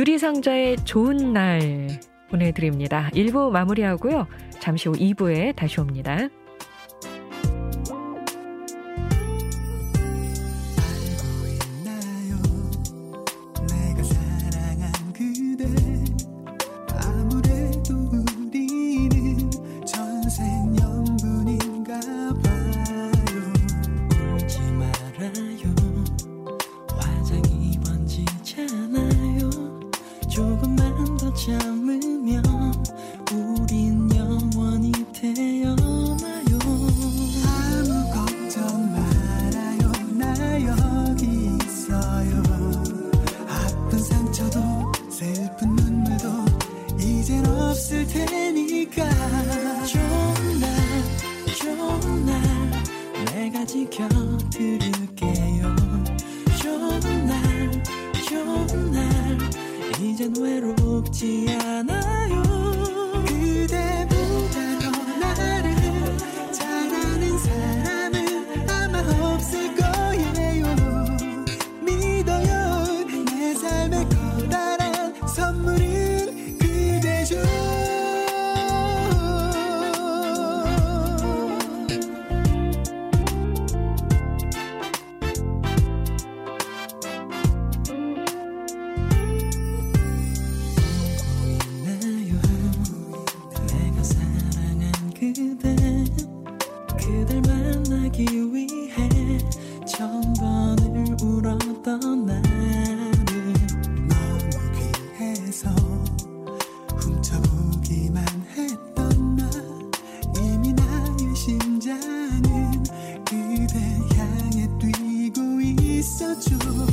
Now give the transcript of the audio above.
유리상자의 좋은 날 보내드립니다. 1부 마무리하고요. 잠시 후 2부에 다시 옵니다. 그대 향해 뛰고 있어 you.